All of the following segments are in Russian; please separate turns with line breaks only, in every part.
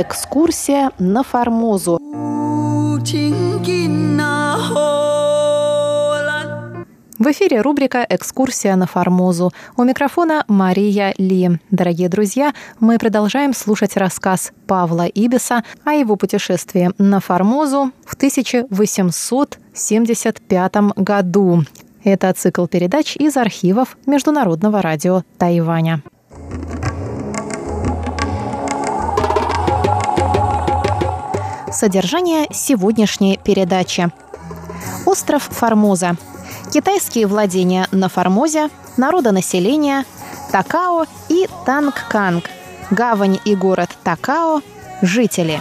экскурсия на Формозу. В эфире рубрика «Экскурсия на Формозу». У микрофона Мария Ли. Дорогие друзья, мы продолжаем слушать рассказ Павла Ибиса о его путешествии на Формозу в 1875 году. Это цикл передач из архивов Международного радио Тайваня. Содержание сегодняшней передачи. Остров Формоза. Китайские владения на Формозе, народонаселение, Такао и Тангканг. Гавань и город Такао. Жители.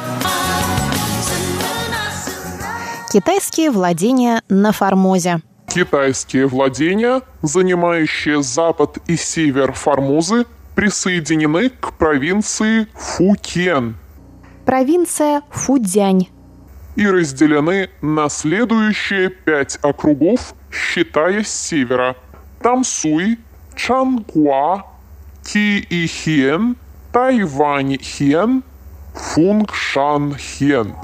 Китайские владения на Формозе.
Китайские владения, занимающие запад и север Формозы, присоединены к провинции Фукен –
провинция Фудзянь.
И разделены на следующие пять округов, считая с севера. Тамсуй, Чангуа, Ки-И-Хен, Тайвань-Хен, Фунгшан-Хен.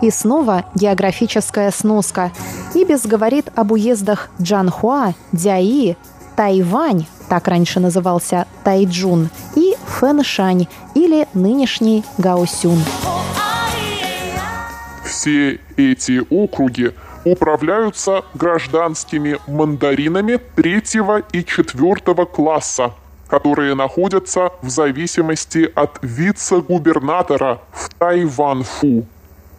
И снова географическая сноска. Ибис говорит об уездах Джанхуа, Дяи, Тайвань, так раньше назывался Тайджун, и Фэншань или нынешний Гаосюн.
Все эти округи управляются гражданскими мандаринами третьего и четвертого класса, которые находятся в зависимости от вице-губернатора в Тайванфу.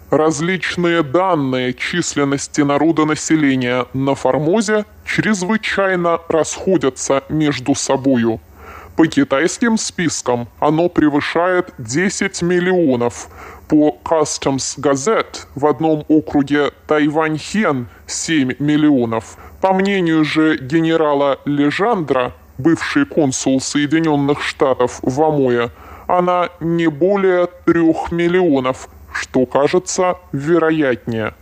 Различные данные численности народонаселения на Формозе чрезвычайно расходятся между собою. По китайским спискам оно превышает 10 миллионов. По Customs Gazette в одном округе Тайваньхен 7 миллионов. По мнению же генерала Лежандра, бывший консул Соединенных Штатов в Амое, она не более трех миллионов, что кажется вероятнее.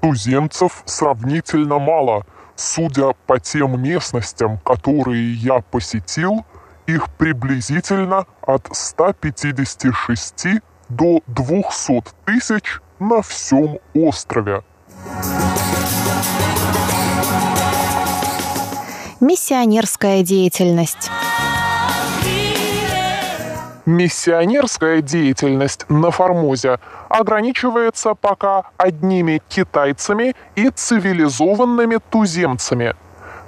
Туземцев сравнительно мало. Судя по тем местностям, которые я посетил, их приблизительно от 156 до 200 тысяч на всем острове.
Миссионерская деятельность.
Миссионерская деятельность на Формозе ограничивается пока одними китайцами и цивилизованными туземцами.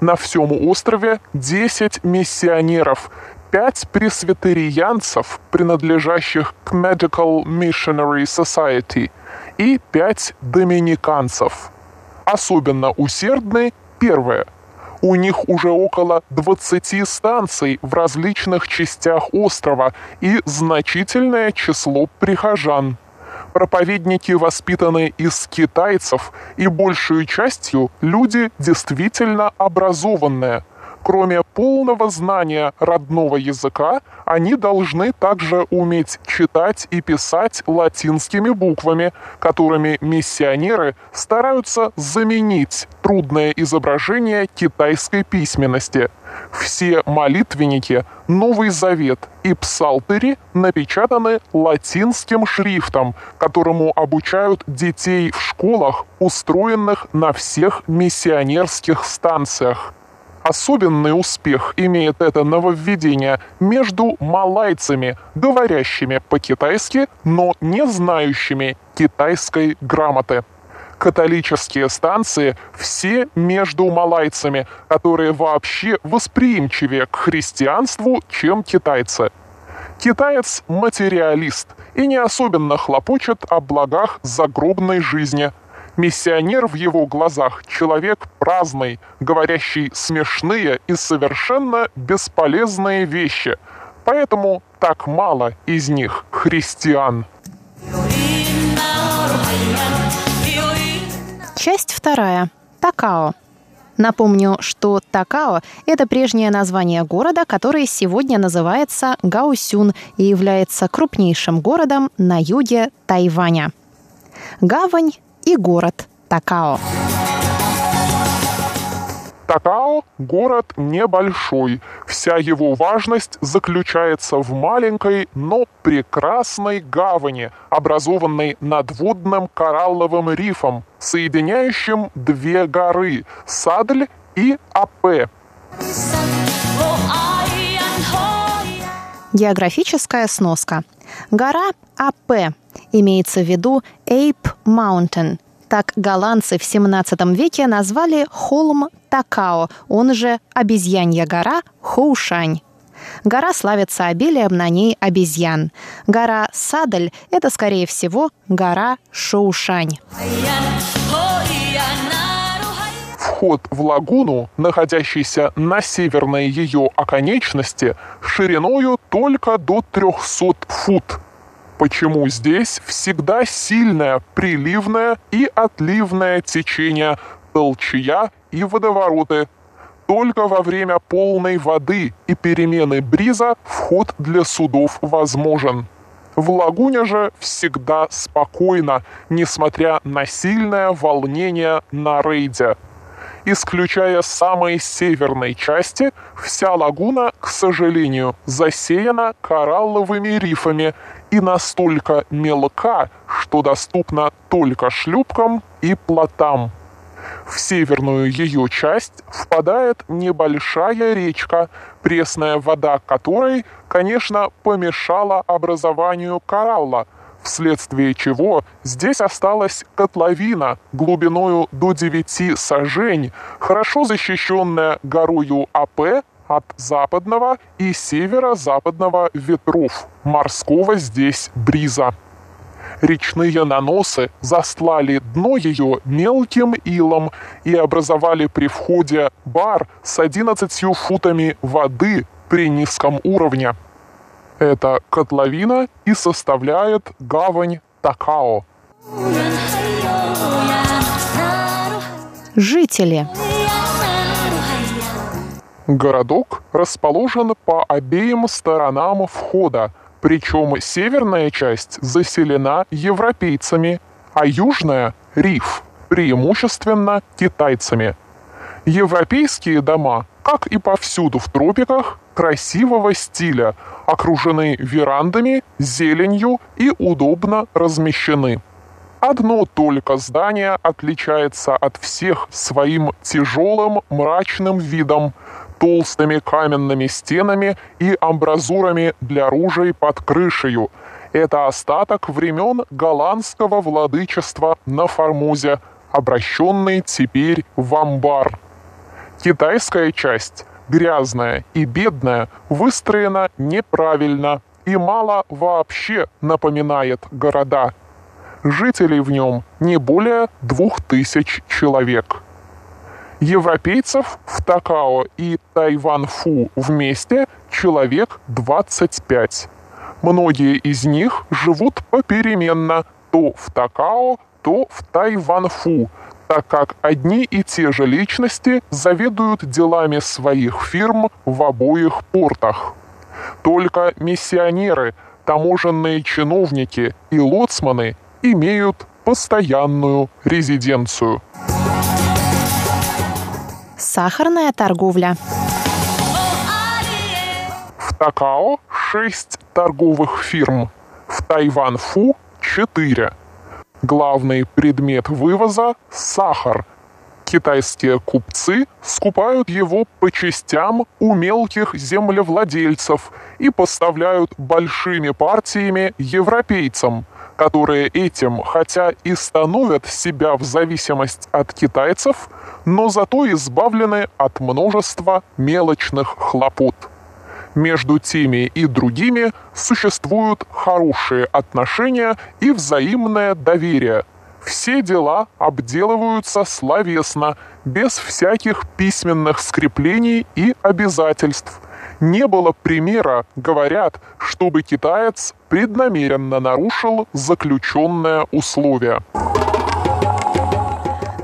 На всем острове 10 миссионеров, 5 пресвитерианцев, принадлежащих к Medical Missionary Society, и 5 доминиканцев. Особенно усердны первые – у них уже около 20 станций в различных частях острова и значительное число прихожан. Проповедники воспитаны из китайцев, и большую частью люди действительно образованные – Кроме полного знания родного языка, они должны также уметь читать и писать латинскими буквами, которыми миссионеры стараются заменить трудное изображение китайской письменности. Все молитвенники, Новый Завет и Псалтыри напечатаны латинским шрифтом, которому обучают детей в школах, устроенных на всех миссионерских станциях. Особенный успех имеет это нововведение между малайцами, говорящими по-китайски, но не знающими китайской грамоты. Католические станции все между малайцами, которые вообще восприимчивее к христианству, чем китайцы. Китаец – материалист и не особенно хлопочет о благах загробной жизни – Миссионер в его глазах — человек праздный, говорящий смешные и совершенно бесполезные вещи. Поэтому так мало из них христиан.
Часть вторая. Такао. Напомню, что Такао – это прежнее название города, который сегодня называется Гаусюн и является крупнейшим городом на юге Тайваня. Гавань и город Такао.
Такао – город небольшой. Вся его важность заключается в маленькой, но прекрасной гавани, образованной надводным коралловым рифом, соединяющим две горы – Садль и Апе.
Географическая сноска. Гора Апе имеется в виду Ape Mountain. Так голландцы в 17 веке назвали холм Такао, он же обезьянья гора Хоушань. Гора славится обилием на ней обезьян. Гора Садль – это, скорее всего, гора Шоушань.
Вход в лагуну, находящийся на северной ее оконечности, шириною только до 300 фут. Почему здесь всегда сильное приливное и отливное течение, толчья и водовороты. Только во время полной воды и перемены бриза вход для судов возможен. В лагуне же всегда спокойно, несмотря на сильное волнение на рейде. Исключая самой северной части, вся лагуна, к сожалению, засеяна коралловыми рифами и настолько мелка, что доступна только шлюпкам и плотам. В северную ее часть впадает небольшая речка, пресная вода которой, конечно, помешала образованию коралла, вследствие чего здесь осталась котловина глубиною до 9 сажень, хорошо защищенная горою АП от западного и северо-западного ветров, морского здесь бриза. Речные наносы застлали дно ее мелким илом и образовали при входе бар с 11 футами воды при низком уровне. Эта котловина и составляет гавань Такао.
Жители.
Городок расположен по обеим сторонам входа, причем северная часть заселена европейцами, а южная – риф, преимущественно китайцами. Европейские дома, как и повсюду в тропиках, красивого стиля, окружены верандами, зеленью и удобно размещены. Одно только здание отличается от всех своим тяжелым мрачным видом, толстыми каменными стенами и амбразурами для ружей под крышею. Это остаток времен голландского владычества на Формузе, обращенный теперь в амбар. Китайская часть, грязная и бедная, выстроена неправильно и мало вообще напоминает города – жителей в нем не более двух тысяч человек. Европейцев в Такао и Тайван-Фу вместе человек 25. Многие из них живут попеременно то в Такао, то в Тайван-Фу, так как одни и те же личности заведуют делами своих фирм в обоих портах. Только миссионеры, таможенные чиновники и лоцманы имеют постоянную резиденцию.
Сахарная торговля.
В Такао шесть торговых фирм, в Тайван-Фу четыре. Главный предмет вывоза – сахар. Китайские купцы скупают его по частям у мелких землевладельцев и поставляют большими партиями европейцам – которые этим, хотя и становят себя в зависимость от китайцев, но зато избавлены от множества мелочных хлопот. Между теми и другими существуют хорошие отношения и взаимное доверие. Все дела обделываются словесно, без всяких письменных скреплений и обязательств – не было примера, говорят, чтобы китаец преднамеренно нарушил заключенное условие.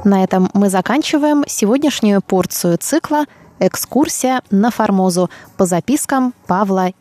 На этом мы заканчиваем сегодняшнюю порцию цикла «Экскурсия на Формозу» по запискам Павла